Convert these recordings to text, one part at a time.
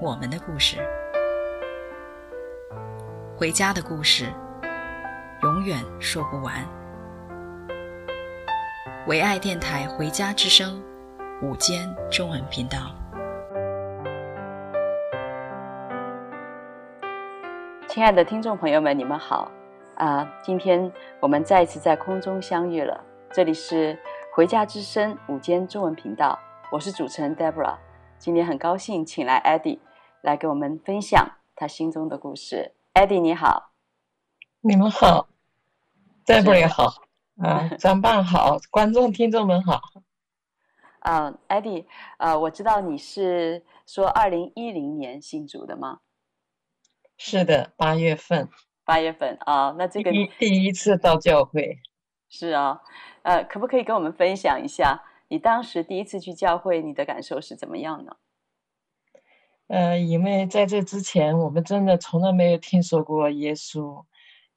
我们的故事，回家的故事，永远说不完。唯爱电台《回家之声》午间中文频道，亲爱的听众朋友们，你们好啊！今天我们再一次在空中相遇了。这里是《回家之声》午间中文频道，我是主持人 Deborah。今天很高兴请来 Eddie。来给我们分享他心中的故事，Eddie 你好，你们好，Deborah 也好，啊，张伴好，观众听众们好，啊，Eddie，呃，我知道你是说二零一零年信主的吗？是的，八月份，八月份啊，那这个第第一次到教会，是啊，呃，可不可以跟我们分享一下你当时第一次去教会，你的感受是怎么样呢？呃，因为在这之前，我们真的从来没有听说过耶稣，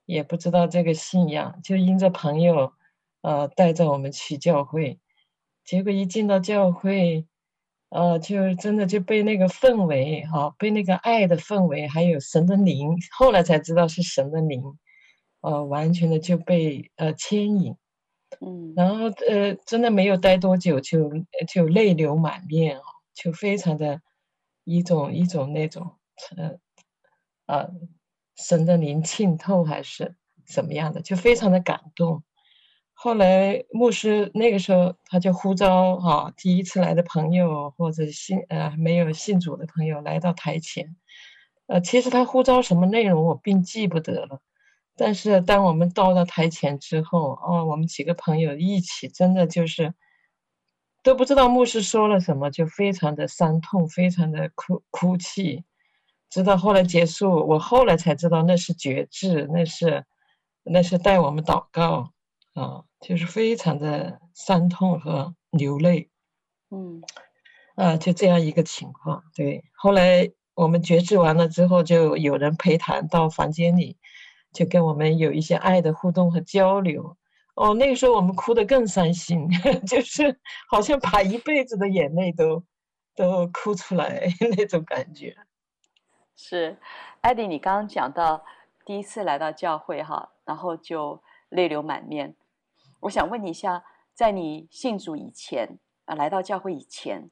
也不知道这个信仰，就因着朋友，呃，带着我们去教会，结果一进到教会，呃，就真的就被那个氛围，哈、被那个爱的氛围，还有神的灵，后来才知道是神的灵，呃，完全的就被呃牵引，嗯，然后呃，真的没有待多久就，就泪流满面，就非常的。一种一种那种，呃，啊，神的灵浸透还是怎么样的，就非常的感动。后来牧师那个时候他就呼召哈、第一次来的朋友或者信呃没有信主的朋友来到台前，呃，其实他呼召什么内容我并记不得了，但是当我们到了台前之后，哦，我们几个朋友一起真的就是。都不知道牧师说了什么，就非常的伤痛，非常的哭哭泣，直到后来结束，我后来才知道那是决志，那是那是带我们祷告啊，就是非常的伤痛和流泪，嗯，啊，就这样一个情况。对，后来我们决志完了之后，就有人陪谈到房间里，就跟我们有一些爱的互动和交流。哦，那个时候我们哭得更伤心，就是好像把一辈子的眼泪都都哭出来 那种感觉。是艾迪你刚刚讲到第一次来到教会哈，然后就泪流满面。我想问你一下，在你信主以前啊，来到教会以前，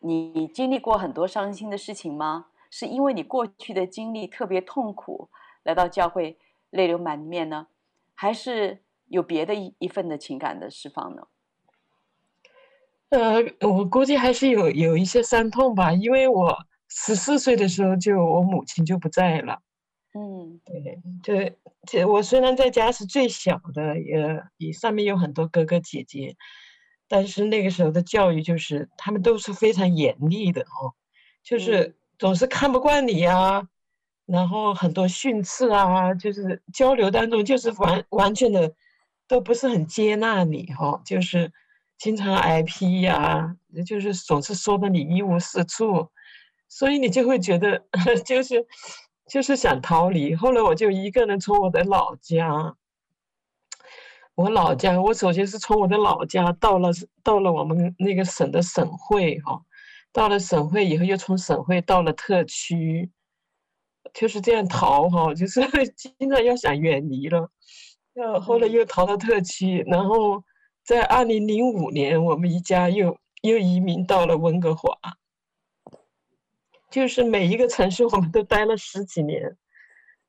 你经历过很多伤心的事情吗？是因为你过去的经历特别痛苦，来到教会泪流满面呢，还是？有别的一一份的情感的释放呢？呃，我估计还是有有一些伤痛吧，因为我十四岁的时候就我母亲就不在了。嗯，对，就这我虽然在家是最小的，也也上面有很多哥哥姐姐，但是那个时候的教育就是他们都是非常严厉的哦，就是总是看不惯你呀、啊，然后很多训斥啊，就是交流当中就是完完全的。都不是很接纳你哈，就是经常挨批呀，就是总是说的你一无是处，所以你就会觉得 就是就是想逃离。后来我就一个人从我的老家，我老家，我首先是从我的老家到了到了我们那个省的省会哈，到了省会以后又从省会到了特区，就是这样逃哈，就是 经常要想远离了。呃，后来又逃到特区，然后在二零零五年，我们一家又又移民到了温哥华。就是每一个城市，我们都待了十几年，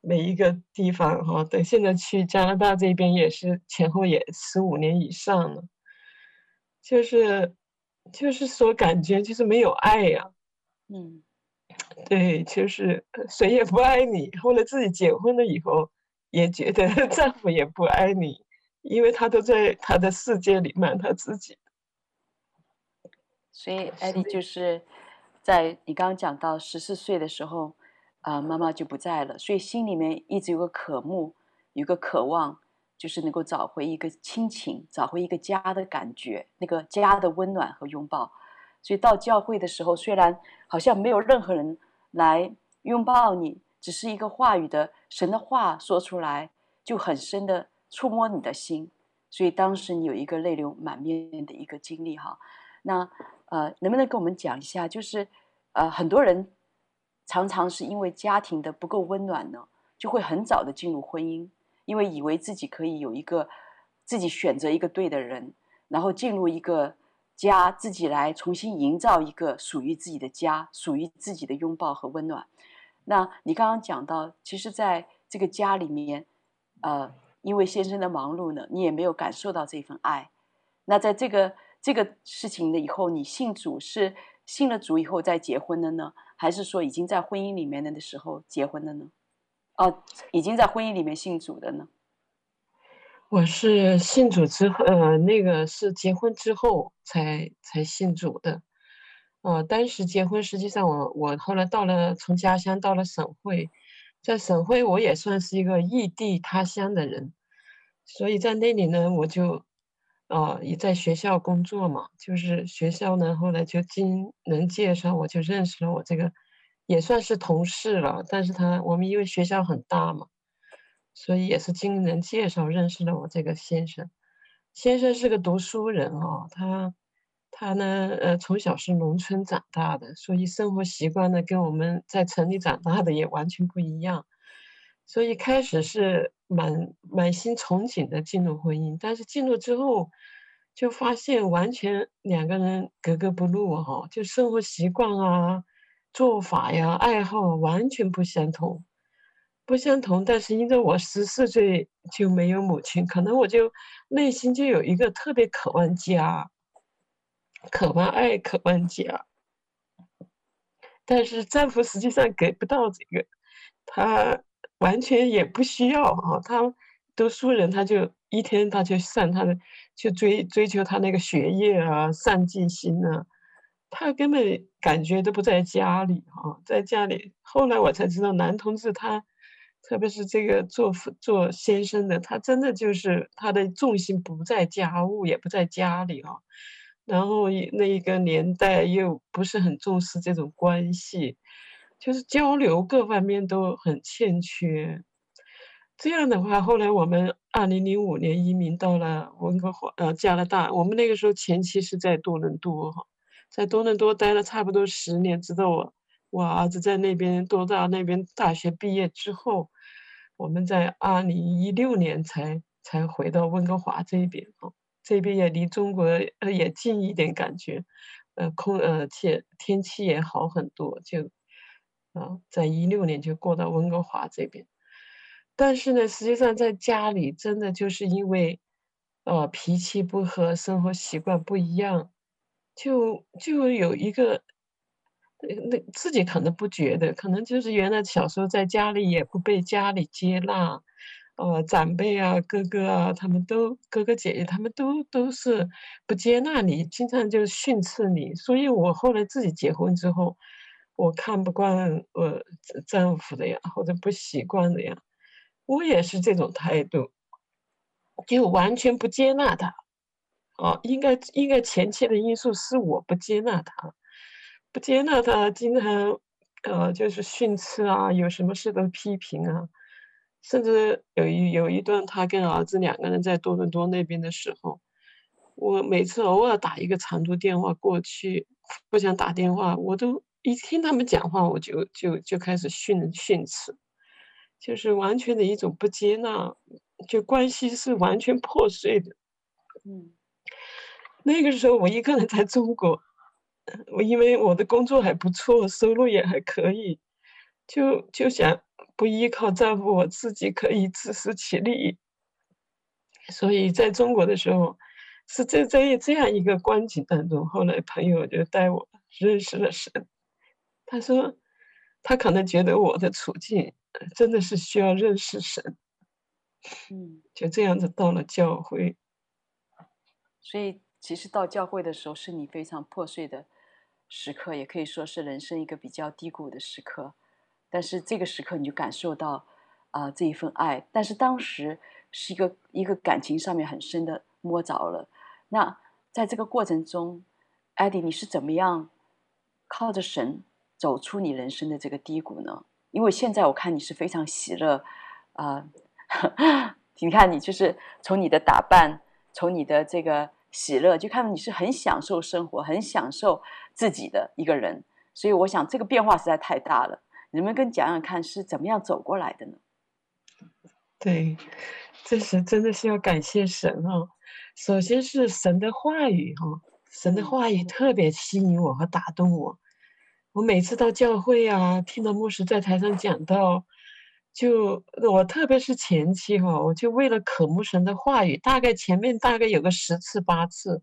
每一个地方哈，等现在去加拿大这边也是前后也十五年以上了。就是就是说，感觉就是没有爱呀，嗯，对，就是谁也不爱你。后来自己结婚了以后。也觉得 丈夫也不爱你，因为他都在他的世界里面，他自己。所以艾迪就是在你刚刚讲到十四岁的时候，啊、呃，妈妈就不在了，所以心里面一直有个渴慕，有个渴望，就是能够找回一个亲情，找回一个家的感觉，那个家的温暖和拥抱。所以到教会的时候，虽然好像没有任何人来拥抱你，只是一个话语的神的话说出来，就很深的触摸你的心。所以当时你有一个泪流满面的一个经历哈。那呃，能不能跟我们讲一下？就是呃，很多人常常是因为家庭的不够温暖呢，就会很早的进入婚姻，因为以为自己可以有一个自己选择一个对的人，然后进入一个家，自己来重新营造一个属于自己的家，属于自己的拥抱和温暖。那你刚刚讲到，其实在这个家里面，呃，因为先生的忙碌呢，你也没有感受到这份爱。那在这个这个事情的以后，你信主是信了主以后再结婚的呢，还是说已经在婚姻里面的时候结婚的呢？哦，已经在婚姻里面信主的呢？我是信主之后，呃，那个是结婚之后才才信主的。呃，当时结婚，实际上我我后来到了从家乡到了省会，在省会我也算是一个异地他乡的人，所以在那里呢，我就。呃，也在学校工作嘛，就是学校呢，后来就经人介绍，我就认识了我这个，也算是同事了。但是他我们因为学校很大嘛，所以也是经人介绍认识了我这个先生。先生是个读书人哦，他他呢，呃，从小是农村长大的，所以生活习惯呢跟我们在城里长大的也完全不一样。所以开始是满满心憧憬的进入婚姻，但是进入之后，就发现完全两个人格格不入哈，就生活习惯啊、做法呀、爱好完全不相同，不相同。但是因为我十四岁就没有母亲，可能我就内心就有一个特别渴望家、渴望爱、渴望家，但是丈夫实际上给不到这个，他。完全也不需要啊，他读书人，他就一天他就上他的，去追追求他那个学业啊，上进心啊，他根本感觉都不在家里啊，在家里。后来我才知道，男同志他，特别是这个做做先生的，他真的就是他的重心不在家务，也不在家里啊。然后那一个年代又不是很重视这种关系。就是交流各方面都很欠缺，这样的话，后来我们二零零五年移民到了温哥华，呃，加拿大。我们那个时候前期是在多伦多哈，在多伦多待了差不多十年，直到我我儿子在那边多大那边大学毕业之后，我们在二零一六年才才回到温哥华这边啊，这边也离中国呃也近一点，感觉，呃空呃且天气也好很多就。啊，在一六年就过到温哥华这边，但是呢，实际上在家里真的就是因为，呃，脾气不合，生活习惯不一样，就就有一个，那那自己可能不觉得，可能就是原来小时候在家里也不被家里接纳，呃，长辈啊，哥哥啊，他们都哥哥姐姐他们都都是不接纳你，经常就训斥你，所以我后来自己结婚之后。我看不惯我丈夫的呀，或者不习惯的呀，我也是这种态度，就完全不接纳他。哦，应该应该前期的因素是我不接纳他，不接纳他，经常呃就是训斥啊，有什么事都批评啊，甚至有一有一段他跟儿子两个人在多伦多那边的时候，我每次偶尔打一个长途电话过去，不想打电话，我都。一听他们讲话，我就就就开始训训斥，就是完全的一种不接纳，就关系是完全破碎的。嗯，那个时候我一个人在中国，我因为我的工作还不错，收入也还可以，就就想不依靠丈夫，我自己可以自食其力。所以在中国的时候，是在在这样一个光景当中，后来朋友就带我认识了神。他说，他可能觉得我的处境真的是需要认识神，嗯，就这样子到了教会。所以，其实到教会的时候是你非常破碎的时刻，也可以说是人生一个比较低谷的时刻。但是这个时刻，你就感受到啊、这一份爱。但是当时是一个一个感情上面很深的摸着了。那在这个过程中艾迪你是怎么样靠着神走出你人生的这个低谷呢？因为现在我看你是非常喜乐啊。你看，你就是从你的打扮，从你的这个喜乐，就看到你是很享受生活、很享受自己的一个人。所以，我想这个变化实在太大了。你们跟讲讲看是怎么样走过来的呢？对，这是真的是要感谢神哦。首先是神的话语哈、哦，神的话语特别吸引我和打动我。我每次到教会啊，听到牧师在台上讲到。就我特别是前期哈，我就为了渴慕神的话语，大概前面大概有个十次八次，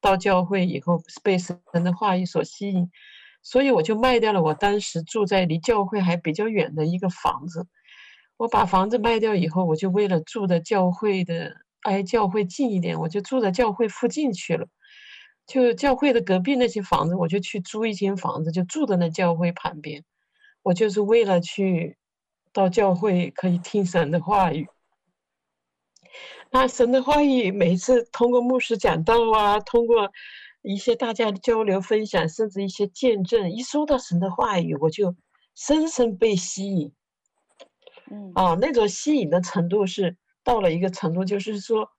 到教会以后被神的话语所吸引，所以我就卖掉了我当时住在离教会还比较远的一个房子。我把房子卖掉以后，我就为了住的教会的挨教会近一点，我就住在教会附近去了。就教会的隔壁那些房子，我就去租一间房子，就住在那教会旁边。我就是为了去。到教会可以听神的话语，那神的话语每次通过牧师讲道啊，通过一些大家的交流分享，甚至一些见证，一说到神的话语，我就深深被吸引。嗯，啊，那种吸引的程度是到了一个程度，就是说，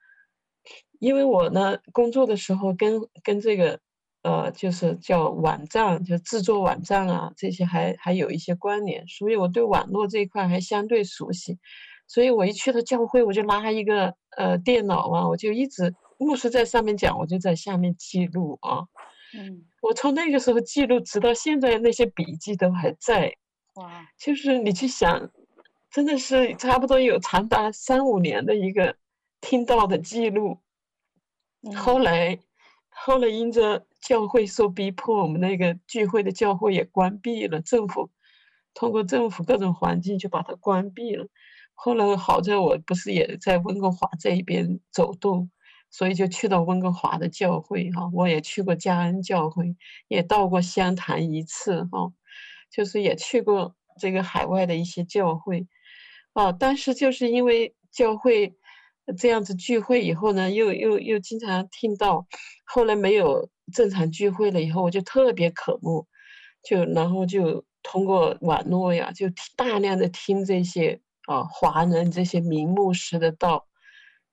因为我呢工作的时候跟跟这个。呃，就是叫网站，就制作网站啊，这些还还有一些关联，所以我对网络这一块还相对熟悉。所以我一去到教会，我就拿一个呃电脑啊，我就一直牧师在上面讲，我就在下面记录啊。嗯，我从那个时候记录，直到现在那些笔记都还在。哇，就是你去想，真的是差不多有长达三五年的一个听到的记录。嗯，后来。后来因着教会受逼迫，我们那个聚会的教会也关闭了。政府通过政府各种环境就把它关闭了。后来好在我不是也在温哥华这一边走动，所以就去到温哥华的教会哈。我也去过嘉恩教会，也到过湘潭一次哈，就是也去过这个海外的一些教会啊。但是就是因为教会。这样子聚会以后呢，又又又经常听到，后来没有正常聚会了以后，我就特别渴慕，就然后就通过网络呀，就大量的听这些啊华人这些名牧师的道，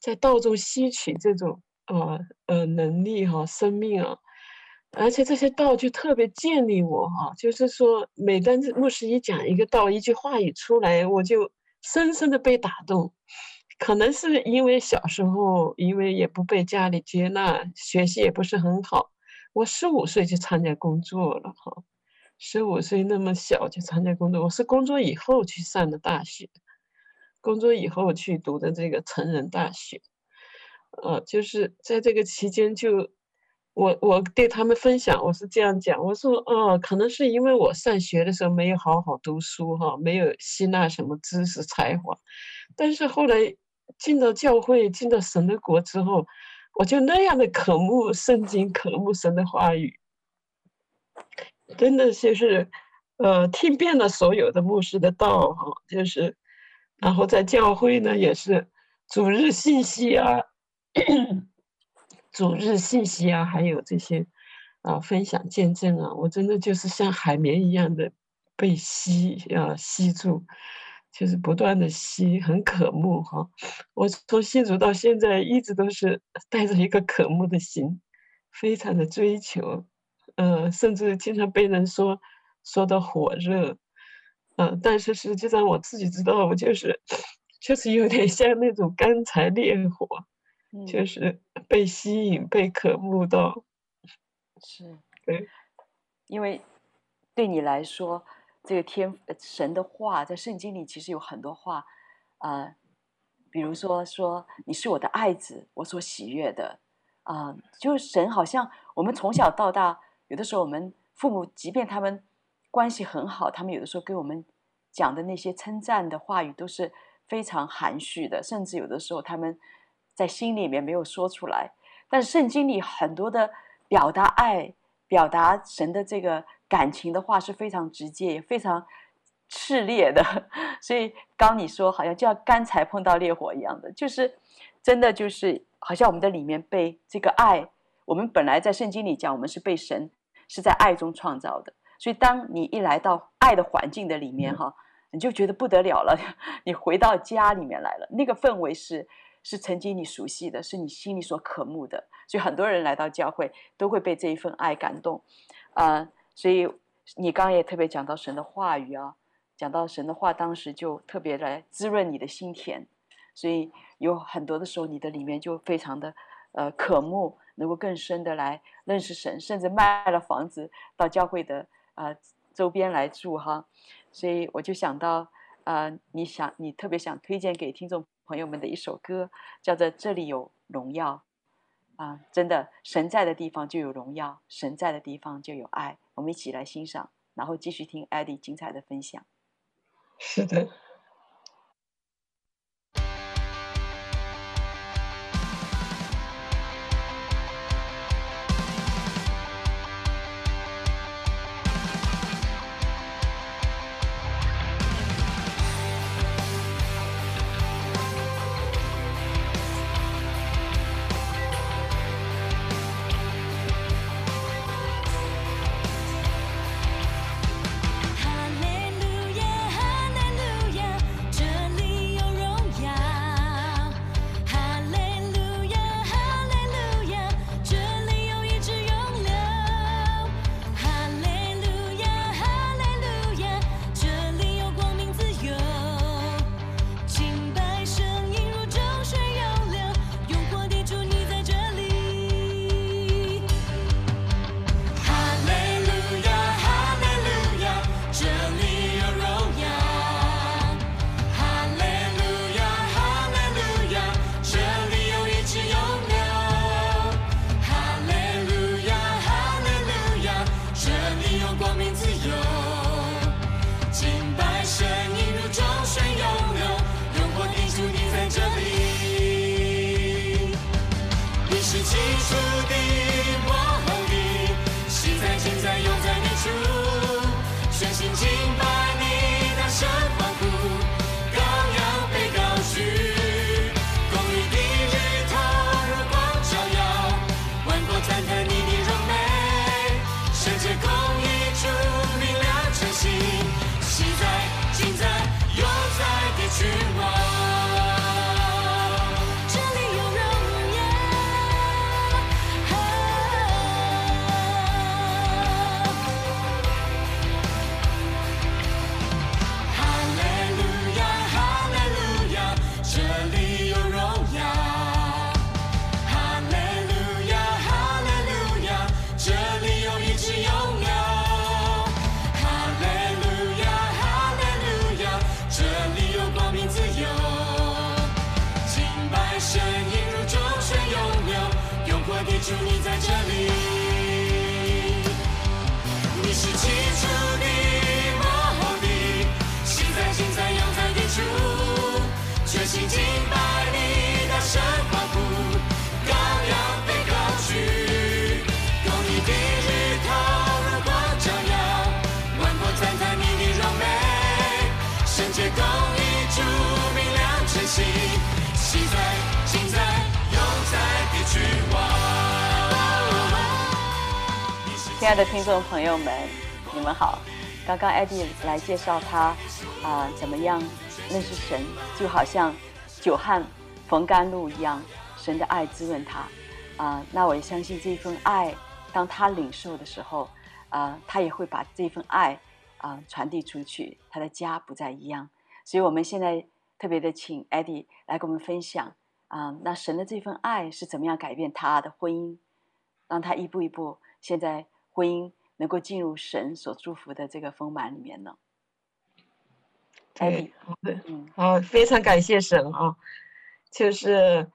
在道中吸取这种呃呃能力哈、生命啊，而且这些道就特别建立我哈、啊，就是说每当牧师一讲一个道，一句话语出来，我就深深的被打动。可能是因为小时候，因为也不被家里接纳，学习也不是很好。我十五岁就参加工作了，哈，十五岁那么小就参加工作。我是工作以后去上的大学，工作以后去读的这个成人大学。呃，就是在这个期间就，我我对他们分享，我是这样讲，我说，哦，可能是因为我上学的时候没有好好读书，哈，没有吸纳什么知识才华，但是后来。进到教会，进到神的国之后，我就那样的渴慕圣经，渴慕神的话语，真的就是，呃，听遍了所有的牧师的道哈，就是，然后在教会呢也是主日信息啊，主日信息啊，还有这些啊分享见证啊，我真的就是像海绵一样的被吸啊吸住。就是不断的吸，很渴慕哈。我从信主到现在，一直都是带着一个渴慕的心，非常的追求，呃，甚至经常被人说说的火热，呃，但是实际上我自己知道，我就是确实有点像那种干柴烈火，就是被吸引、被渴慕到。是，对，因为对你来说。这个天神的话，在圣经里其实有很多话，啊、呃，比如说说你是我的爱子，我所喜悦的，啊、就是神好像我们从小到大，有的时候我们父母即便他们关系很好，他们有的时候给我们讲的那些称赞的话语都是非常含蓄的，甚至有的时候他们在心里面没有说出来，但圣经里很多的表达爱。表达神的这个感情的话是非常直接，也非常炽烈的。所以刚你说好像就像干柴碰到烈火一样的，就是真的就是好像我们的里面被这个爱，我们本来在圣经里讲，我们是被神是在爱中创造的。所以当你一来到爱的环境的里面哈，你就觉得不得了了，你回到家里面来了，那个氛围是。是曾经你熟悉的，是你心里所渴慕的，所以很多人来到教会都会被这一份爱感动，啊、呃，所以你刚刚也特别讲到神的话语啊，讲到神的话，当时就特别来滋润你的心田，所以有很多的时候，你的里面就非常的呃渴慕，能够更深的来认识神，甚至卖了房子到教会的呃周边来住哈，所以我就想到呃，你想你特别想推荐给听众。朋友们的一首歌，叫做《这里有荣耀》啊，真的，神在的地方就有荣耀，神在的地方就有爱。我们一起来欣赏，然后继续听艾迪精彩的分享。是的。亲爱的听众朋友们，你们好。刚刚 Eddie 来介绍他啊、怎么样认识神，就好像久旱逢甘露一样，神的爱滋润他啊、那我也相信这份爱，当他领受的时候啊、他也会把这份爱啊、传递出去，他的家不再一样。所以我们现在特别的请 Eddie 来跟我们分享啊、那神的这份爱是怎么样改变他的婚姻，让他一步一步现在。婚姻能够进入神所祝福的这个丰满里面呢？对，好的，嗯，好，非常感谢神啊！就是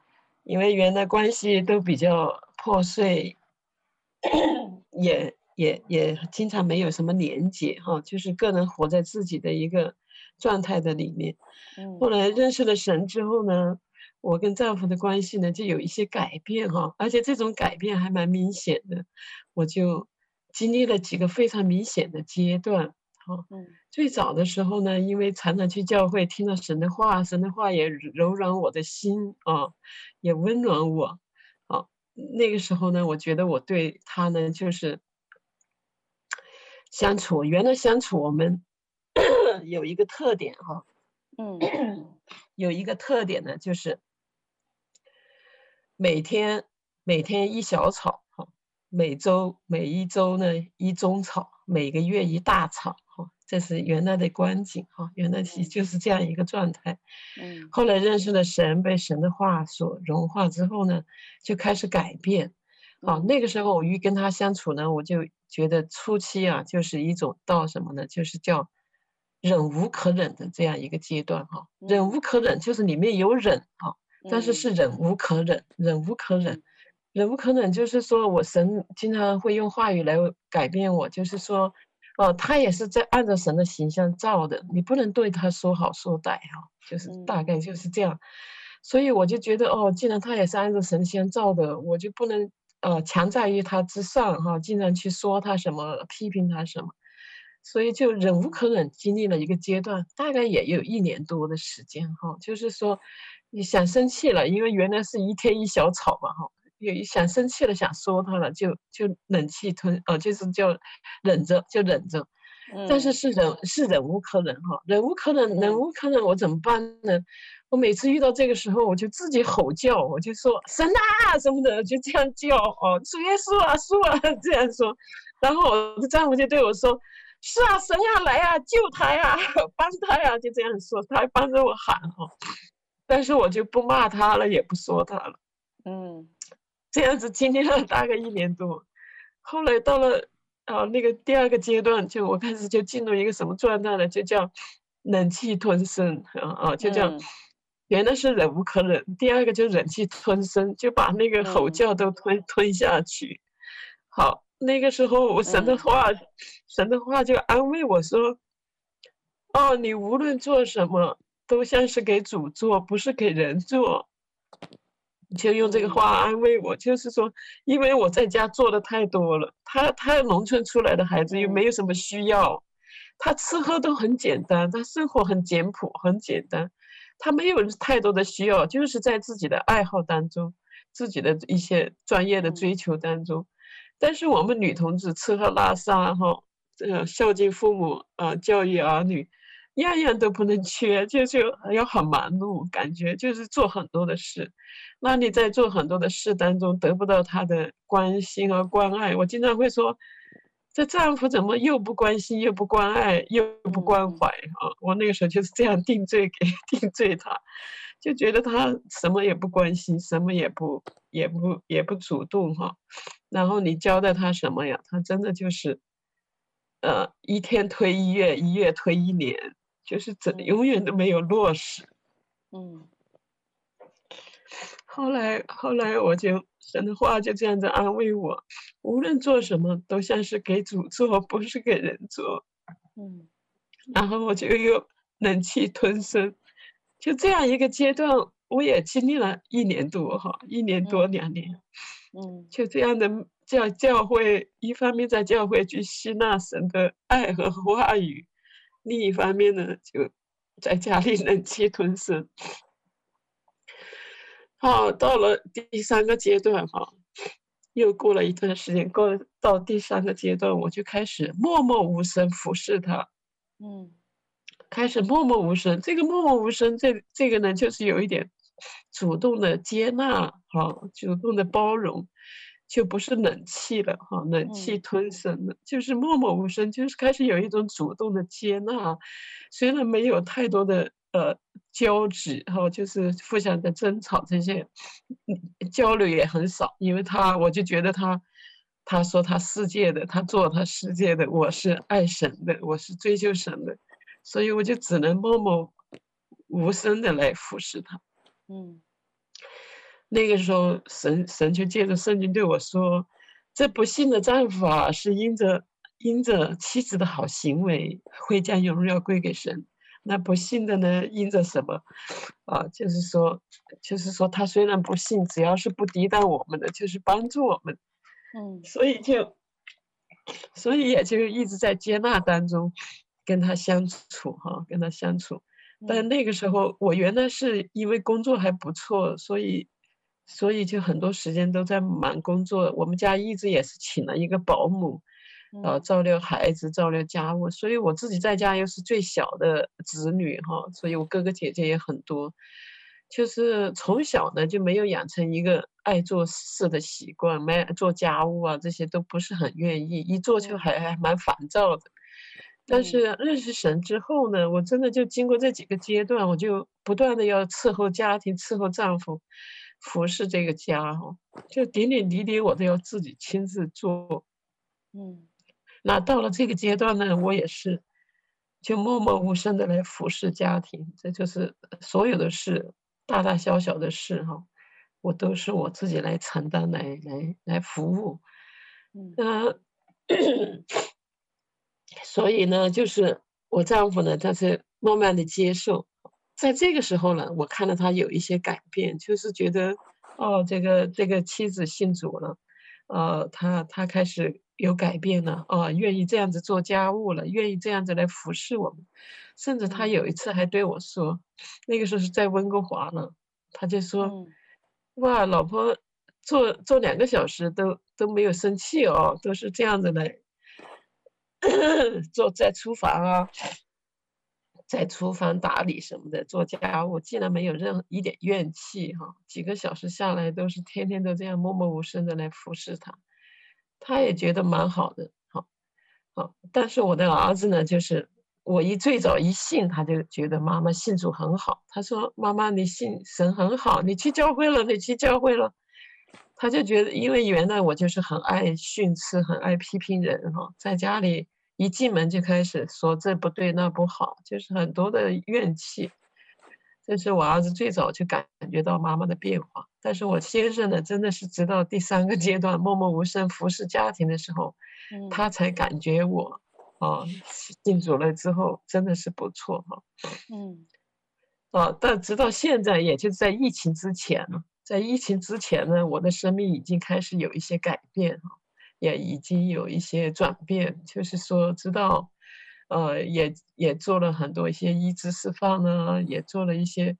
因为原来关系都比较破碎，也也也经常没有什么连接哈，就是个人活在自己的一个状态的里面。后来认识了神之后呢，我跟丈夫的关系呢就有一些改变哈，而且这种改变还蛮明显的，我就。经历了几个非常明显的阶段。哈，嗯，最早的时候呢，因为常常去教会，听到神的话，神的话也柔软我的心啊，也温暖我。啊，那个时候呢，我觉得我对他呢，就是相处，原来相处我们 有一个特点哈，嗯，有一个特点呢，就是每天每天一小吵，哈，每周每一周呢一中草，每个月一大吵。这是原来的观景哈，原来其实就是这样一个状态。嗯，后来认识了神，被神的话所融化之后呢，就开始改变。啊，那个时候我一跟他相处呢，我就觉得初期啊，就是一种到什么呢？就是叫忍无可忍的这样一个阶段哈。忍无可忍就是里面有忍啊，但是是忍无可忍，忍无可忍，忍无可忍就是说我神经常会用话语来改变我，就是说。哦，他也是在按照神的形象造的，你不能对他说好说歹哈，就是大概就是这样。嗯、所以我就觉得，哦，既然他也是按照神形象造的，我就不能呃强在于他之上哈，经常去说他什么，批评他什么。所以就忍无可忍，经历了一个阶段，大概也有一年多的时间哈。就是说，你想生气了，因为原来是一天一小吵嘛哈。有一想生气了，想说他了，就就忍气吞，呃，就是叫忍着，就忍着。但是是忍是忍无可忍哈，忍无可忍，忍无可忍，我怎么办呢？我每次遇到这个时候，我就自己吼叫，我就说神啊什么的，就这样叫哦，主耶稣啊，主啊 这样说。然后我的丈夫就对我说：“是啊，神啊，来啊，救他呀，帮他呀。”就这样说，他还帮着我喊哈。但是我就不骂他了，也不说他了。嗯。这样子经历了大概一年多，后来到了啊那个第二个阶段，就我开始就进入一个什么状态呢？就叫忍气吞声啊啊，就这样，原来是忍无可忍，第二个就忍气吞声，就把那个吼叫都吞吞下去。好，那个时候我神的话，神的话就安慰我说：“哦，你无论做什么，都像是给主做，不是给人做。”就用这个话安慰我，就是说，因为我在家做的太多了，他他农村出来的孩子又没有什么需要，他吃喝都很简单，他生活很简朴很简单，他没有太多的需要，就是在自己的爱好当中，自己的一些专业的追求当中，但是我们女同志吃喝拉撒哈，呃，孝敬父母啊，教育儿女，样样都不能缺，就就要很忙碌，感觉就是做很多的事。那你在做很多的事当中得不到他的关心和关爱，我经常会说，这丈夫怎么又不关心又不关爱又不关怀啊？我那个时候就是这样定罪给 定罪他，就觉得他什么也不关心，什么也不也不也不主动哈。然后你交代他什么呀？他真的就是，呃，一天推一月，一月推一年，就是怎永远都没有落实。嗯。后来，后来我就神的话就这样子安慰我，无论做什么都像是给主做，不是给人做。嗯，然后我就又忍气吞声，就这样一个阶段，我也经历了一年多哈，一年多两年。嗯，就这样的教教会，一方面在教会去吸纳神的爱和话语，另一方面呢，就在家里忍气吞声。好，到了第三个阶段哈，又过了一段时间，过了到第三个阶段，我就开始默默无声服侍他，嗯，开始默默无声。这个默默无声，这这个呢，就是有一点主动的接纳，哈，主动的包容，就不是冷气了，哈，冷气吞声了，就是默默无声，就是开始有一种主动的接纳，虽然没有太多的。呃，交集哈，就是互相的争吵，这些交流也很少，因为他，我就觉得他，他说他世界的，他做他世界的，我是爱神的，我是追求神的，所以我就只能默默无声的来服侍他。嗯，那个时候神神就借着圣经对我说，这不幸的丈夫啊，是因着因着妻子的好行为，会将荣耀归给神。那不幸的呢？因着什么？啊，就是说，就是说，他虽然不幸，只要是不抵挡我们的，就是帮助我们。嗯，所以就，所以也就一直在接纳当中跟他相处哈，跟他相处。但那个时候我原来是因为工作还不错，所以所以就很多时间都在忙工作。我们家一直也是请了一个保姆。呃，照料孩子，照料家务，所以我自己在家又是最小的子女哈，所以我哥哥姐姐也很多，就是从小呢就没有养成一个爱做事的习惯，没做家务啊这些都不是很愿意，一做就还还蛮烦躁的。但是认识神之后呢，我真的就经过这几个阶段，我就不断的要伺候家庭，伺候丈夫，服侍这个家哈，就点点滴滴我都要自己亲自做，嗯。那到了这个阶段呢，我也是就默默无声的来服侍家庭，这就是所有的事，大大小小的事哈，我都是我自己来承担，来来来服务。嗯，所以呢，就是我丈夫呢，他是慢慢的接受，在这个时候呢，我看到他有一些改变，就是觉得哦，这个这个妻子信主了，呃，他他开始。有改变了哦，愿意这样子做家务了，愿意这样子来服侍我们，甚至他有一次还对我说，那个时候是在温哥华呢，他就说，嗯、哇，老婆做做两个小时都都没有生气哦，都是这样子来 做在厨房啊，在厨房打理什么的做家务，竟然没有任何一点怨气哈，几个小时下来都是天天都这样默默无声的来服侍他。他也觉得蛮好的，好，好，但是我的儿子呢，就是我一最早一信，他就觉得妈妈信主很好。他说：“妈妈，你信神很好，你去教会了，你去教会了。”他就觉得，因为原来我就是很爱训斥，很爱批评人，哈，在家里一进门就开始说这不对那不好，就是很多的怨气。这是我儿子最早就感觉到妈妈的变化，但是我先生呢，真的是直到第三个阶段默默无声服侍家庭的时候，嗯、他才感觉我，啊，进主了之后真的是不错哈，嗯，啊，但直到现在，也就是在疫情之前呢，在疫情之前呢，我的生命已经开始有一些改变哈，也已经有一些转变，就是说知道。呃，也也做了很多一些医治释放呢，也做了一些，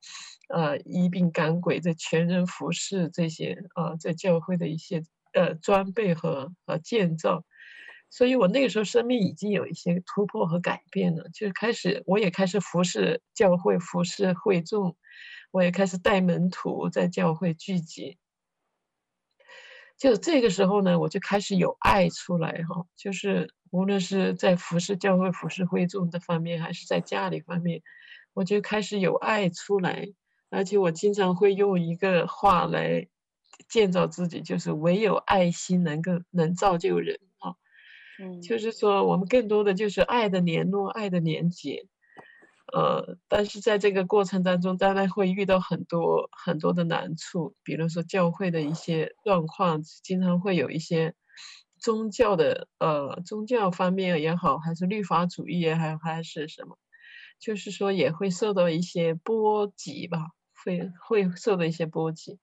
呃，医病赶鬼这全人服侍这些啊、呃，在教会的一些呃装备和和建造，所以我那个时候生命已经有一些突破和改变了，就是开始我也开始服侍教会，服侍会众，我也开始带门徒在教会聚集，就这个时候呢，我就开始有爱出来哈，就是。无论是在服侍教会、服侍会众的方面，还是在家里方面，我就开始有爱出来。而且我经常会用一个话来建造自己，就是唯有爱心能够能造就人啊。嗯，就是说我们更多的就是爱的联络、爱的连接。呃，但是在这个过程当中，当然会遇到很多很多的难处，比如说教会的一些状况，经常会有一些。宗教的呃，宗教方面也好，还是律法主义也好，还是什么，就是说也会受到一些波及吧，会会受到一些波及。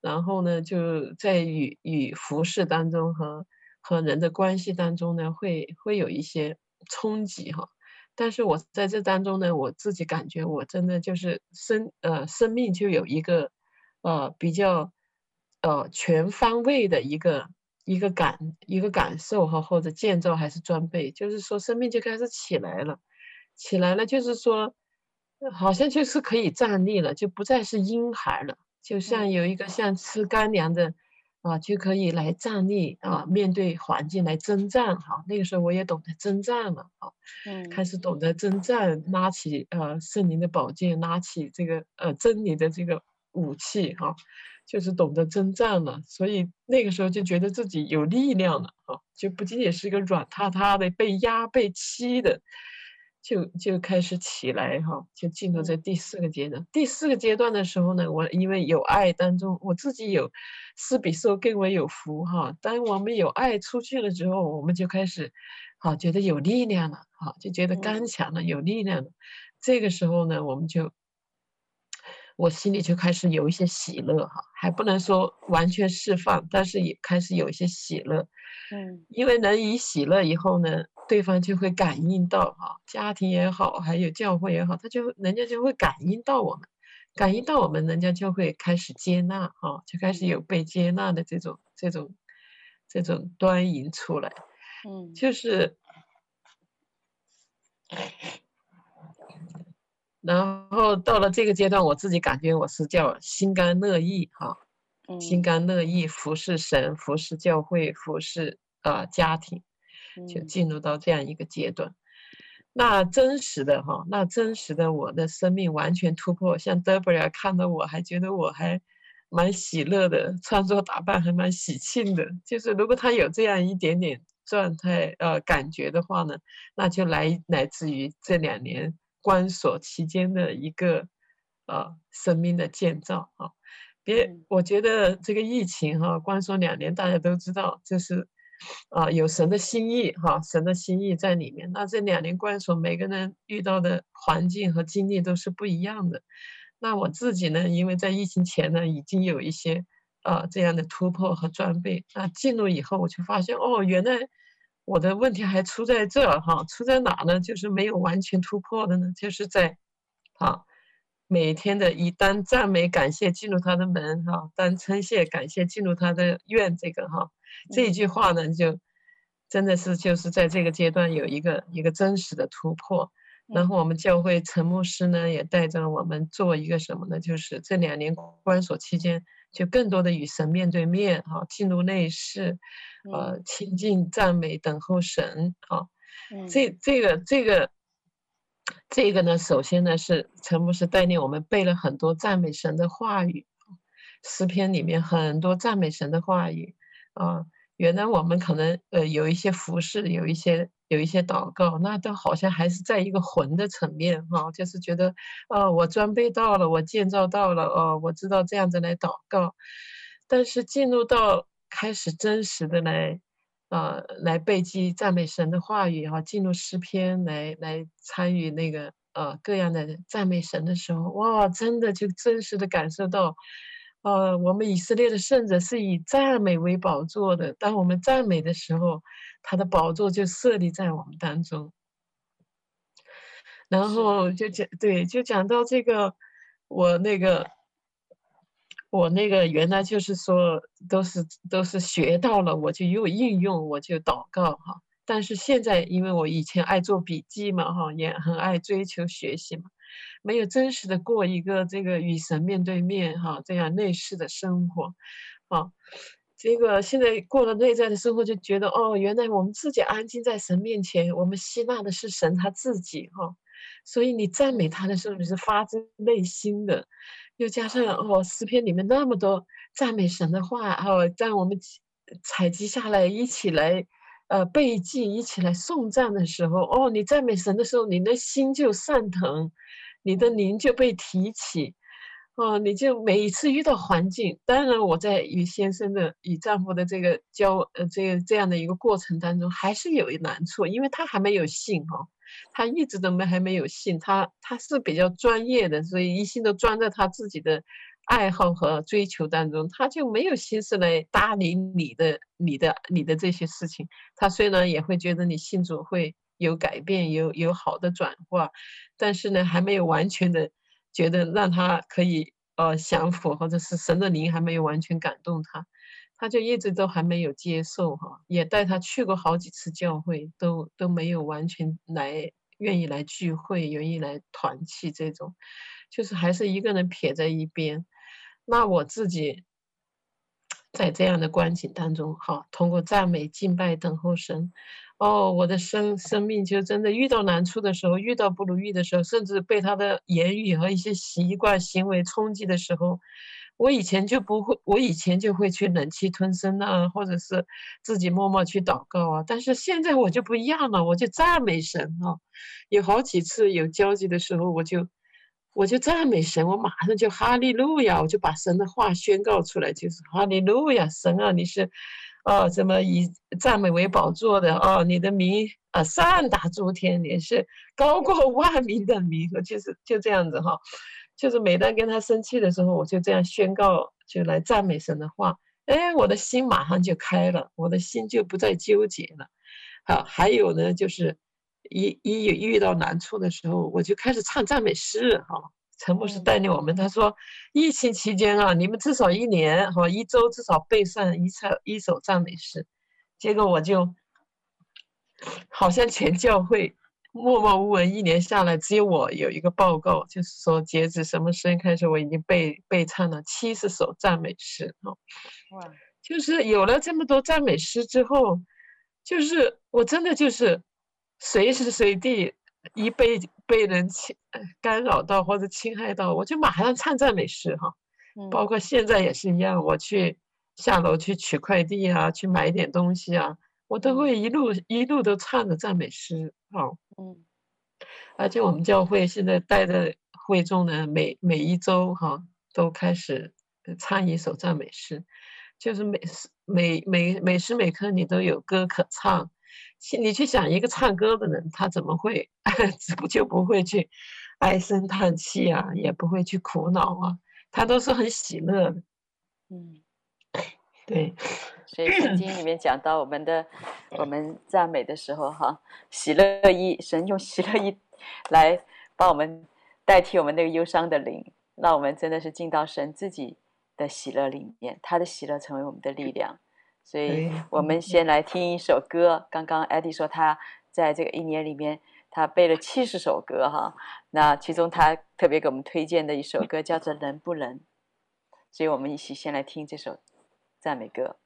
然后呢，就在与与服侍当中和和人的关系当中呢，会会有一些冲击哈。但是我在这当中呢，我自己感觉我真的就是生呃生命就有一个呃比较呃全方位的一个。一个感一个感受哈，或者建造还是装备，就是说生命就开始起来了，起来了，就是说，好像就是可以站立了，就不再是婴孩了，就像有一个像吃干粮的啊，就可以来站立啊，面对环境来征战哈。那个时候我也懂得征战了啊，嗯，开始懂得征战，拿起呃圣灵的宝剑，拿起这个呃真理的这个武器哈。就是懂得征战了，所以那个时候就觉得自己有力量了啊，就不仅仅是一个软塌塌的被压被欺的，就就开始起来哈，就进入这第四个阶段。第四个阶段的时候呢，我因为有爱当中，我自己有施比受更为有福哈。当我们有爱出去了之后，我们就开始好觉得有力量了，好就觉得刚强了，有力量了。这个时候呢，我们就。我心里就开始有一些喜乐哈，还不能说完全释放，但是也开始有一些喜乐。嗯，因为人一喜乐以后呢，对方就会感应到哈，家庭也好，还有教会也好，他就人家就会感应到我们，感应到我们，人家就会开始接纳哈，就开始有被接纳的这种这种这种端倪出来。嗯，就是。然后到了这个阶段，我自己感觉我是叫心甘乐意哈，心甘乐意服侍神、服侍教会、服侍啊、呃、家庭，就进入到这样一个阶段。那真实的哈，那真实的我的生命完全突破。像德布拉看到我还觉得我还蛮喜乐的，穿着打扮还蛮喜庆的。就是如果他有这样一点点状态呃感觉的话呢，那就来来自于这两年。关锁期间的一个，呃，生命的建造啊，别，我觉得这个疫情哈，关锁两年，大家都知道，就是，啊，有神的心意哈，神的心意在里面。那这两年关锁，每个人遇到的环境和经历都是不一样的。那我自己呢，因为在疫情前呢，已经有一些啊这样的突破和装备。那进入以后，我就发现哦，原来。我的问题还出在这儿哈，出在哪呢？就是没有完全突破的呢，就是在，啊，每天的以单赞美感谢进入他的门哈，当称谢感谢进入他的院这个哈，这一句话呢，就真的是就是在这个阶段有一个一个真实的突破。然后我们教会陈牧师呢也带着我们做一个什么呢？就是这两年关锁期间，就更多的与神面对面哈，进入内室。呃，亲近、赞美、等候神啊，这、这个、这个、这个呢，首先呢是陈牧师带领我们背了很多赞美神的话语，诗篇里面很多赞美神的话语啊。原来我们可能呃有一些服侍，有一些有一些祷告，那都好像还是在一个魂的层面哈，就是觉得哦，我装备到了，我建造到了哦，我知道这样子来祷告，但是进入到。开始真实的来，呃，来背记赞美神的话语哈，进入诗篇来来参与那个呃各样的赞美神的时候，哇，真的就真实的感受到，呃，我们以色列的圣者是以赞美为宝座的，当我们赞美的时候，他的宝座就设立在我们当中。然后就讲对，就讲到这个，我那个。我那个原来就是说都是都是学到了，我就又应用，我就祷告哈。但是现在因为我以前爱做笔记嘛哈，也很爱追求学习嘛，没有真实的过一个这个与神面对面哈这样内室的生活，啊，这个现在过了内在的生活，就觉得哦，原来我们自己安静在神面前，我们吸纳的是神他自己哈，所以你赞美他的时候，你是发自内心的。又加上哦，诗篇里面那么多赞美神的话，哦，在我们采集下来，一起来，呃，背记，一起来颂赞的时候，哦，你赞美神的时候，你的心就上腾，你的灵就被提起，哦，你就每一次遇到环境，当然我在与先生的与丈夫的这个交，呃，这个这样的一个过程当中，还是有一难处，因为他还没有信哈、哦。他一直都没还没有信，他他是比较专业的，所以一心都装在他自己的爱好和追求当中，他就没有心思来搭理你的你的你的这些事情。他虽然也会觉得你信主会有改变，有有好的转化，但是呢，还没有完全的觉得让他可以呃降服，或者是神的灵还没有完全感动他。他就一直都还没有接受哈，也带他去过好几次教会，都都没有完全来愿意来聚会，愿意来团契这种，就是还是一个人撇在一边。那我自己在这样的观景当中哈，通过赞美、敬拜、等候神，哦，我的生生命就真的遇到难处的时候，遇到不如意的时候，甚至被他的言语和一些习惯行为冲击的时候。我以前就不会，我以前就会去忍气吞声啊，或者是自己默默去祷告啊。但是现在我就不一样了，我就赞美神啊。有好几次有交集的时候，我就我就赞美神，我马上就哈利路亚，我就把神的话宣告出来，就是哈利路亚，神啊，你是，哦，怎么以赞美为宝座的哦，你的名啊，善达诸天，你是高过 万民的名，就是就这样子哈。就是每当跟他生气的时候，我就这样宣告，就来赞美神的话，哎，我的心马上就开了，我的心就不再纠结了。好，还有呢，就是一一有遇到难处的时候，我就开始唱赞美诗。哈，陈牧师带领我们，他说，疫情期间啊，你们至少一年哈，一周至少背上一册一首赞美诗。结果我就好像全教会。默默无闻，一年下来，只有我有一个报告，就是说，截止什么时间开始，我已经背背唱了七十首赞美诗啊。哇！就是有了这么多赞美诗之后，就是我真的就是随时随地一被被人侵干扰到或者侵害到，我就马上唱赞美诗哈。包括现在也是一样，我去下楼去取快递啊，去买点东西啊。我都会一路一路都唱着赞美诗，哈，嗯，而且我们教会现在带着会众呢，每每一周哈都开始唱一首赞美诗，就是每时每每每时每刻你都有歌可唱，你去想一个唱歌的人，他怎么会 不就不会去唉声叹气啊，也不会去苦恼啊，他都是很喜乐的，嗯。对，所以圣经里面讲到我们的我们赞美的时候，哈，喜乐意，神用喜乐意来帮我们代替我们那个忧伤的灵，让我们真的是进到神自己的喜乐里面，他的喜乐成为我们的力量。所以我们先来听一首歌。刚刚 Eddie 说他在这个一年里面，他背了七十首歌，哈，那其中他特别给我们推荐的一首歌叫做《能不能》，所以我们一起先来听这首。赞美歌。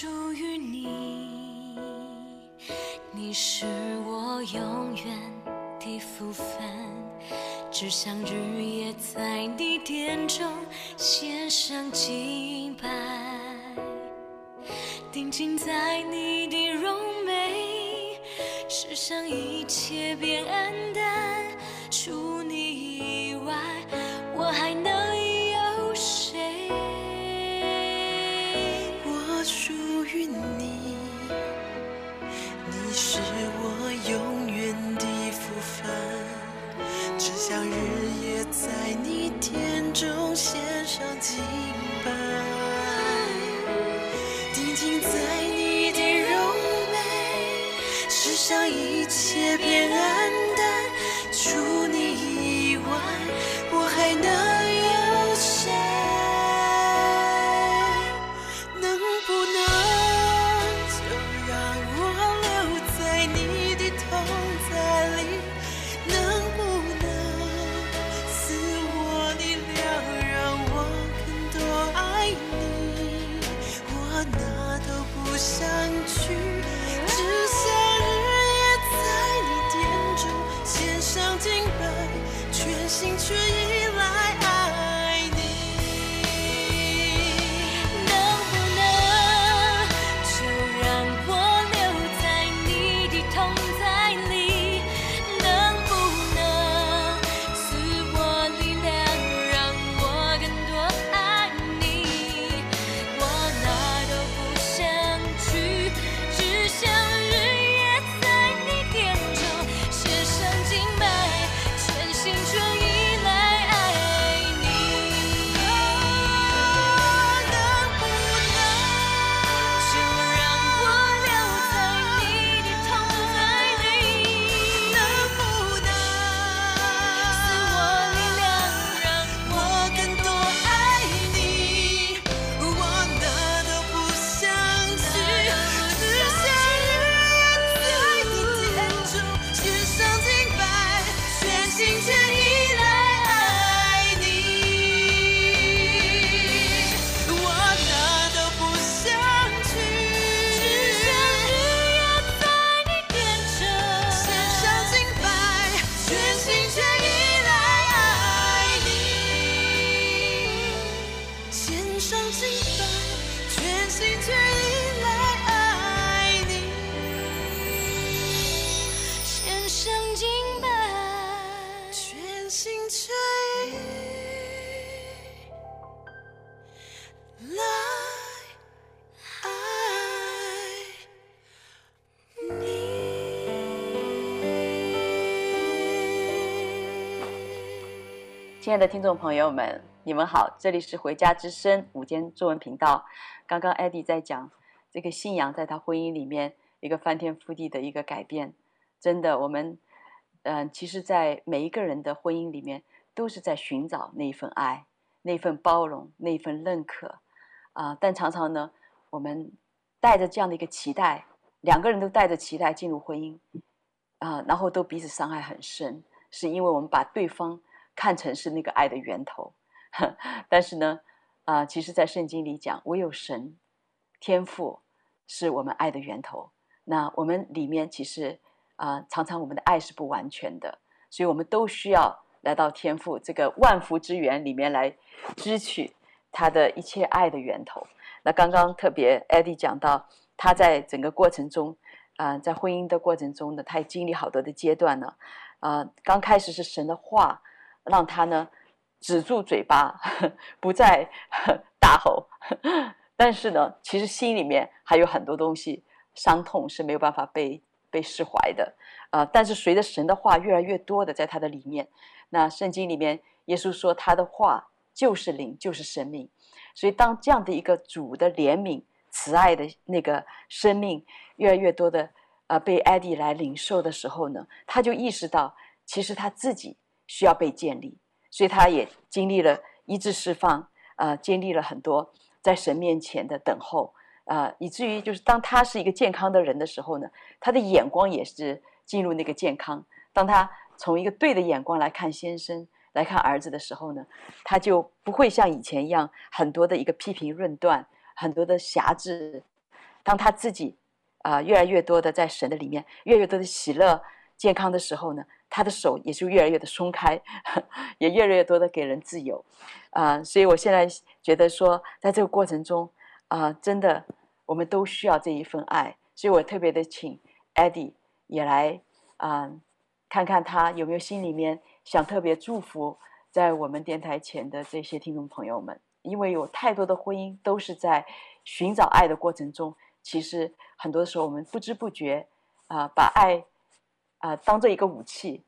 属于你，你是我永远的福分只想日夜在你殿中献上敬拜，定睛在你的容美，世上一切变黯淡，除你以外，属于你。你是我永远的福分只想日夜在你殿中献上敬拜。定睛在你的容眉世上一切亲爱的听众朋友们，你们好，这里是回家之声午间中文频道。刚刚 Eddie 在讲这个信仰在他婚姻里面一个翻天覆地的一个改变，真的，我们嗯、其实，在每一个人的婚姻里面，都是在寻找那一份爱、那份包容、那份认可啊、但常常呢，我们带着这样的一个期待，两个人都带着期待进入婚姻啊、然后都彼此伤害很深，是因为我们把对方。看成是那个爱的源头，但是呢，啊、其实，在圣经里讲，唯有神天赋是我们爱的源头。那我们里面其实啊、常常我们的爱是不完全的，所以我们都需要来到天赋这个万福之源里面来支取他的一切爱的源头。那刚刚特别 Eddie 讲到，他在整个过程中啊、在婚姻的过程中呢，他也经历好多的阶段呢。啊、刚开始是神的话。让他呢止住嘴巴，不再大吼。但是呢，其实心里面还有很多东西，伤痛是没有办法被被释怀的。啊、但是随着神的话越来越多的在他的里面，那圣经里面耶稣说他的话就是灵，就是生命。所以当这样的一个主的怜悯、慈爱的那个生命越来越多的呃被艾迪来领受的时候呢，他就意识到其实他自己。需要被建立，所以他也经历了医治释放，呃，经历了很多在神面前的等候，呃，以至于就是当他是一个健康的人的时候呢，他的眼光也是进入那个健康。当他从一个对的眼光来看先生，来看儿子的时候呢，他就不会像以前一样很多的一个批评论断，很多的辖制。当他自己啊、越来越多的在神的里面，越来越多的喜乐、健康的时候呢，他的手也就越来越的松开，也越来越多的给人自由，啊、所以我现在觉得说，在这个过程中，啊、真的我们都需要这一份爱，所以我特别的请 Eddie 也来啊、看看他有没有心里面想特别祝福在我们电台前的这些听众朋友们，因为有太多的婚姻都是在寻找爱的过程中，其实很多时候我们不知不觉啊、把爱。啊、当做一个武器，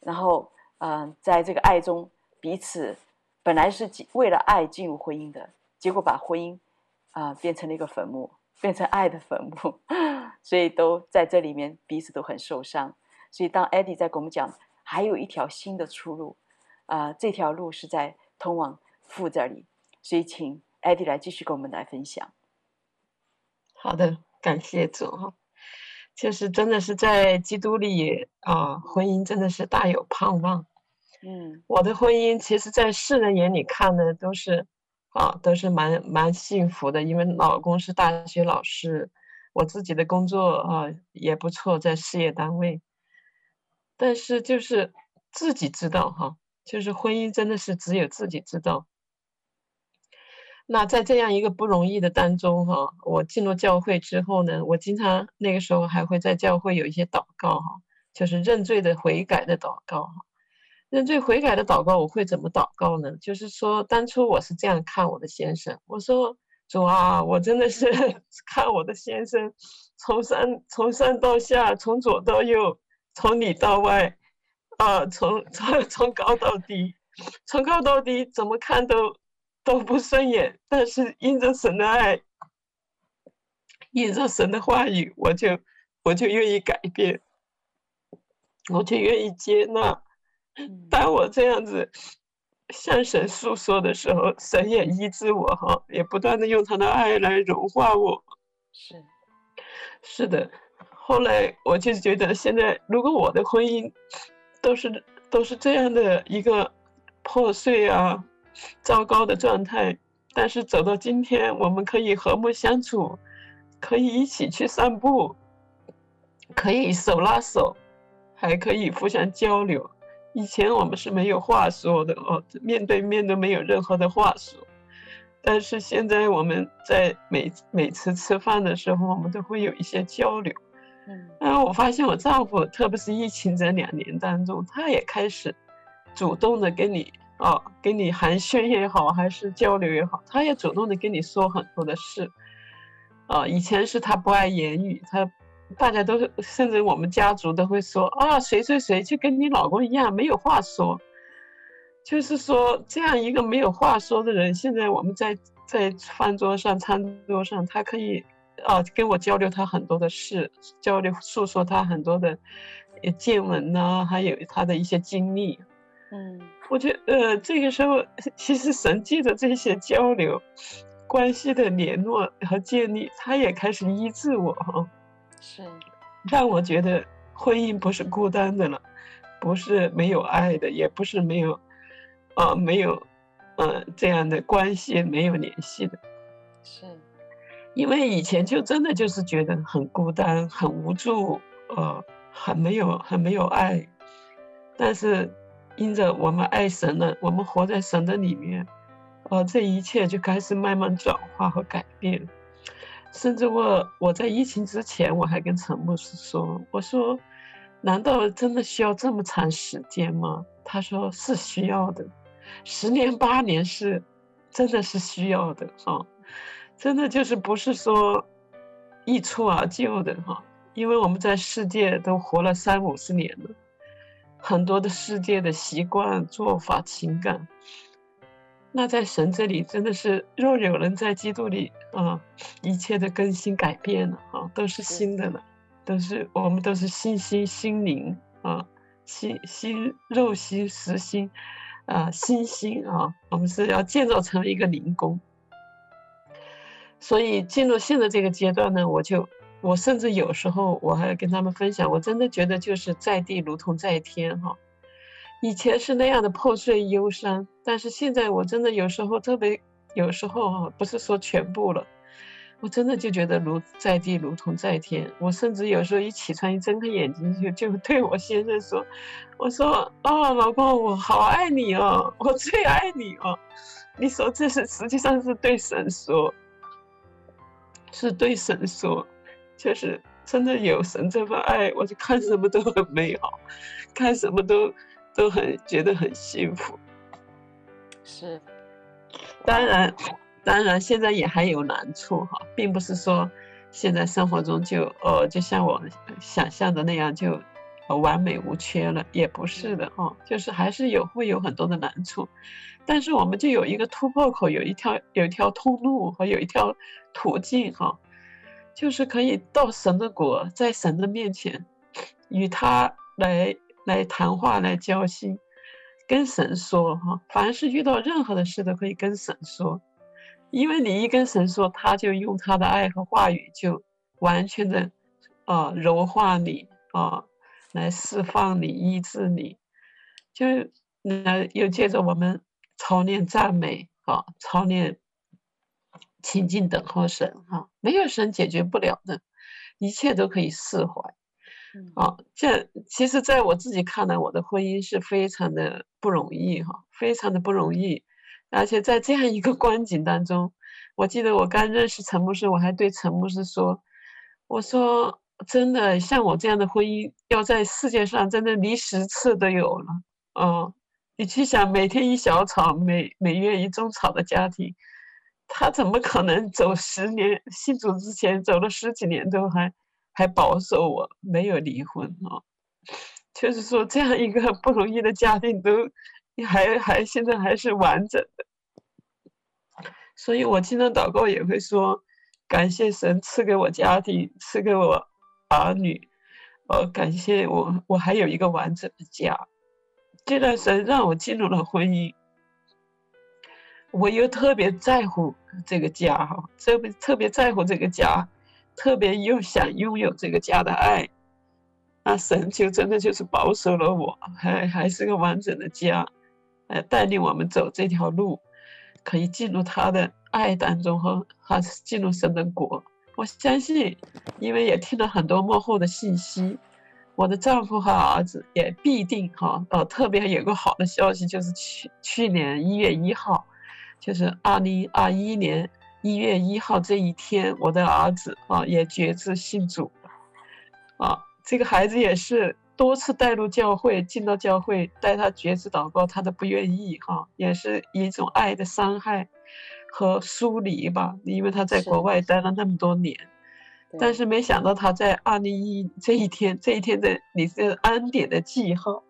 然后，嗯、在这个爱中彼此本来是为了爱进入婚姻的，结果把婚姻啊、变成了一个坟墓，变成爱的坟墓，所以都在这里面彼此都很受伤。所以当 Eddie 在跟我们讲还有一条新的出路，啊、这条路是在通往父这里，所以请 Eddie 来继续跟我们来分享。好的，感谢主哈。就是真的是在基督里啊，婚姻真的是大有盼望。嗯，我的婚姻其实，在世人眼里看的，都是啊，都是蛮蛮幸福的，因为老公是大学老师，我自己的工作啊也不错，在事业单位。但是就是自己知道哈，就是婚姻真的是只有自己知道。那在这样一个不容易的当中，哈，我进入教会之后呢，我经常那个时候还会在教会有一些祷告，哈，就是认罪的悔改的祷告，哈，认罪悔改的祷告，我会怎么祷告呢？就是说，当初我是这样看我的先生，我说主啊，我真的是 看我的先生，从上从上到下，从左到右，从里到外，啊，从从从高到低，从高到低，怎么看都。都不顺眼，但是因着神的爱，因着神的话语，我就我就愿意改变，我就愿意接纳。当我这样子向神诉说的时候，神也医治我哈，也不断的用他的爱来融化我。是，是的。后来我就觉得，现在如果我的婚姻都是都是这样的一个破碎啊。糟糕的状态，但是走到今天，我们可以和睦相处，可以一起去散步，可以手拉手，还可以互相交流。以前我们是没有话说的哦，面对面都没有任何的话说。但是现在我们在每每次吃饭的时候，我们都会有一些交流。嗯，然后我发现我丈夫，特别是疫情这两年当中，他也开始主动的跟你。哦，跟你寒暄也好，还是交流也好，他也主动的跟你说很多的事。啊，以前是他不爱言语，他大家都是，甚至我们家族都会说啊，谁谁谁就跟你老公一样没有话说。就是说，这样一个没有话说的人，现在我们在在饭桌上、餐桌上，他可以啊跟我交流他很多的事，交流诉说他很多的见闻呐，还有他的一些经历。嗯，我觉得呃，这个时候其实神借着这些交流、关系的联络和建立，他也开始医治我哈，是。让我觉得婚姻不是孤单的了，不是没有爱的，也不是没有啊、呃、没有呃这样的关系没有联系的，是。因为以前就真的就是觉得很孤单、很无助，呃，很没有很没有爱，但是。因着我们爱神了，我们活在神的里面，呃，这一切就开始慢慢转化和改变。甚至我我在疫情之前，我还跟陈牧师说：“我说，难道真的需要这么长时间吗？”他说：“是需要的，十年八年是，真的是需要的哈，真的就是不是说一蹴而就的哈，因为我们在世界都活了三五十年了。”很多的世界的习惯、做法、情感，那在神这里真的是，若有人在基督里啊，一切的更新改变了啊，都是新的了，都是我们都是新心心灵啊，心心肉心实心啊，心心啊，我们是要建造成为一个灵宫。所以进入现在这个阶段呢，我就。我甚至有时候我还跟他们分享，我真的觉得就是在地如同在天哈。以前是那样的破碎忧伤，但是现在我真的有时候特别，有时候哈，不是说全部了，我真的就觉得如在地如同在天。我甚至有时候一起床一睁开眼睛就就对我先生说，我说哦，老公，我好爱你哦，我最爱你哦。你说这是实际上是对神说，是对神说。就是真的有神这份爱，我就看什么都很美好，看什么都都很觉得很幸福。是，当然，当然现在也还有难处哈，并不是说现在生活中就呃就像我想象的那样就呃完美无缺了，也不是的哈，就是还是有会有很多的难处，但是我们就有一个突破口，有一条有一条通路和有一条途径哈。就是可以到神的国，在神的面前，与他来来谈话，来交心，跟神说哈。凡是遇到任何的事，都可以跟神说，因为你一跟神说，他就用他的爱和话语，就完全的啊柔化你啊，来释放你、医治你。就那又接着我们操练赞美啊，操练。亲近等候神哈，没有神解决不了的，一切都可以释怀。啊，这其实在我自己看来，我的婚姻是非常的不容易哈，非常的不容易。而且在这样一个光景当中，我记得我刚认识陈牧师，我还对陈牧师说：“我说真的，像我这样的婚姻，要在世界上真的离十次都有了。哦，你去想，每天一小吵，每每月一中吵的家庭。”他怎么可能走十年？信主之前走了十几年都还还保守我没有离婚啊？就是说这样一个不容易的家庭都还还现在还是完整的，所以我经常祷告也会说感谢神赐给我家庭，赐给我儿女，呃，感谢我我还有一个完整的家。这段神让我进入了婚姻。我又特别在乎这个家哈，特别特别在乎这个家，特别又想拥有这个家的爱，那神就真的就是保守了我，还还是个完整的家，呃，带领我们走这条路，可以进入他的爱当中和还是进入神的国。我相信，因为也听了很多幕后的信息，我的丈夫和儿子也必定哈，呃，特别有个好的消息，就是去去年一月一号。就是二零二一年一月一号这一天，我的儿子啊也决志信主，啊，这个孩子也是多次带入教会，进到教会带他决志祷告，他都不愿意哈，也是一种爱的伤害和疏离吧，因为他在国外待了那么多年，但是没想到他在二零一这一天，这一天的你是恩典的记号，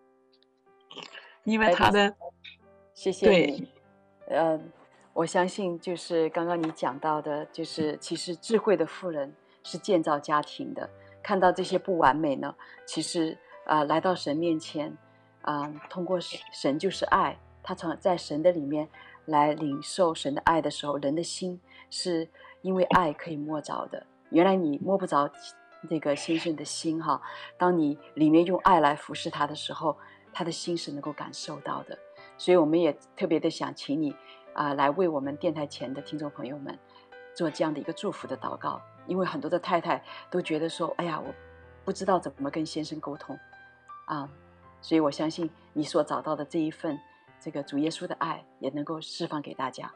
因为他的。谢谢你。呃，我相信就是刚刚你讲到的，就是其实智慧的妇人是建造家庭的。看到这些不完美呢，其实啊、来到神面前啊、通过神就是爱，他从在神的里面来领受神的爱的时候，人的心是因为爱可以摸着的。原来你摸不着那个先生的心哈，当你里面用爱来服侍他的时候，他的心是能够感受到的。所以我们也特别的想请你啊、来为我们电台前的听众朋友们做这样的一个祝福的祷告。因为很多的太太都觉得说：“哎呀，我不知道怎么跟先生沟通啊。”所以我相信你所找到的这一份这个主耶稣的爱，也能够释放给大家。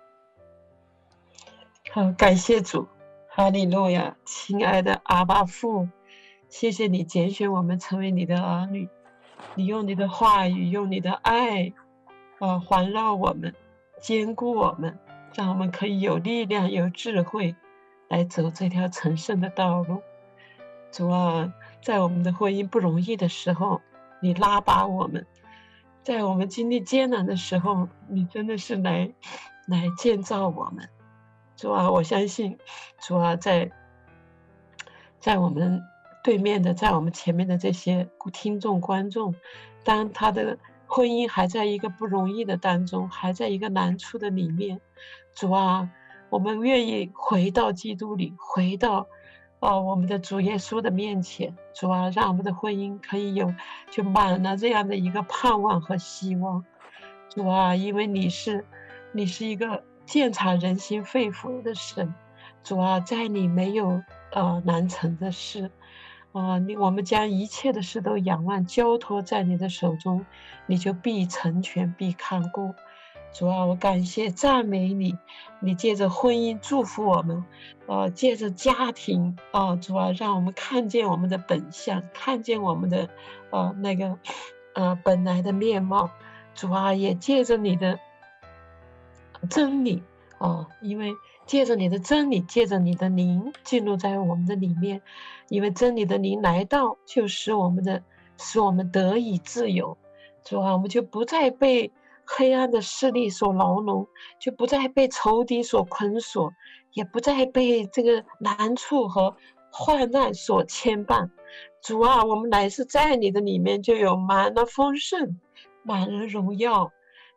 好，感谢主，哈利路亚，亲爱的阿爸父，谢谢你拣选我们成为你的儿女，你用你的话语，用你的爱，啊，环绕我们，坚固我们，让我们可以有力量、有智慧。来走这条成圣的道路，主啊，在我们的婚姻不容易的时候，你拉拔我们；在我们经历艰难的时候，你真的是来来建造我们。主啊，我相信，主啊，在在我们对面的，在我们前面的这些听众观众，当他的婚姻还在一个不容易的当中，还在一个难处的里面，主啊。我们愿意回到基督里，回到，啊，我们的主耶稣的面前，主啊，让我们的婚姻可以有，就满了这样的一个盼望和希望，主啊，因为你是，你是一个鉴察人心肺腑的神，主啊，在你没有呃难成的事，啊，你我们将一切的事都仰望交托在你的手中，你就必成全，必看顾。主啊，我感谢赞美你，你借着婚姻祝福我们，呃，借着家庭啊、呃，主啊，让我们看见我们的本相，看见我们的，呃，那个，呃，本来的面貌。主啊，也借着你的真理啊、因为借着你的真理，借着你的灵进入在我们的里面，因为真理的灵来到，就使我们的，使我们得以自由。主啊，我们就不再被。黑暗的势力所牢笼，就不再被仇敌所捆锁，也不再被这个难处和患难所牵绊。主啊，我们乃是在你的里面就有满了丰盛，满了荣耀，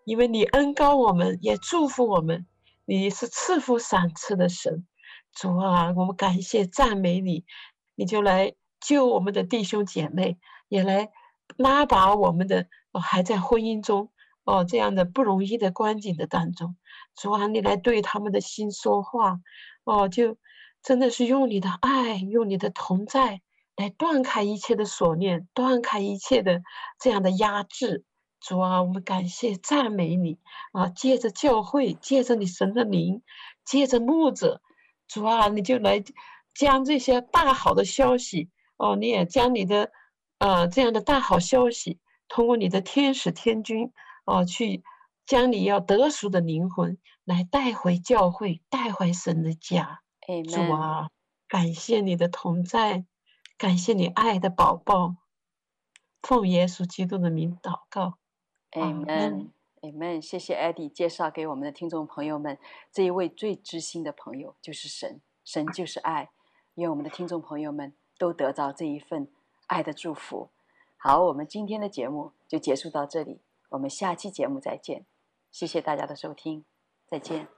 因为你恩高我们，也祝福我们。你是赐福赏赐的神，主啊，我们感谢赞美你，你就来救我们的弟兄姐妹，也来拉拔我们的还在婚姻中。哦，这样的不容易的光景的当中，主啊，你来对他们的心说话，哦，就真的是用你的爱，用你的同在来断开一切的锁链，断开一切的这样的压制。主啊，我们感谢赞美你啊！借着教会，借着你神的灵，借着牧者，主啊，你就来将这些大好的消息，哦，你也将你的呃这样的大好消息，通过你的天使天君。哦，去将你要得赎的灵魂来带回教会，带回神的家。主啊，感谢你的同在，感谢你爱的宝宝，奉耶稣基督的名祷告。Amen，Amen。谢谢 Eddie 介绍给我们的听众朋友们，这一位最知心的朋友就是神，神就是爱，愿我们的听众朋友们都得到这一份爱的祝福。好，我们今天的节目就结束到这里。我们下期节目再见，谢谢大家的收听，再见。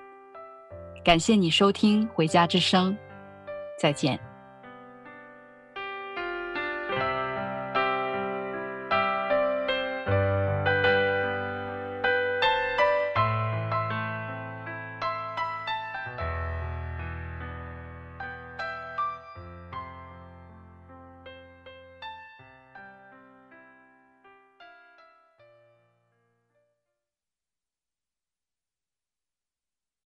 感谢你收听《回家之声》，再见。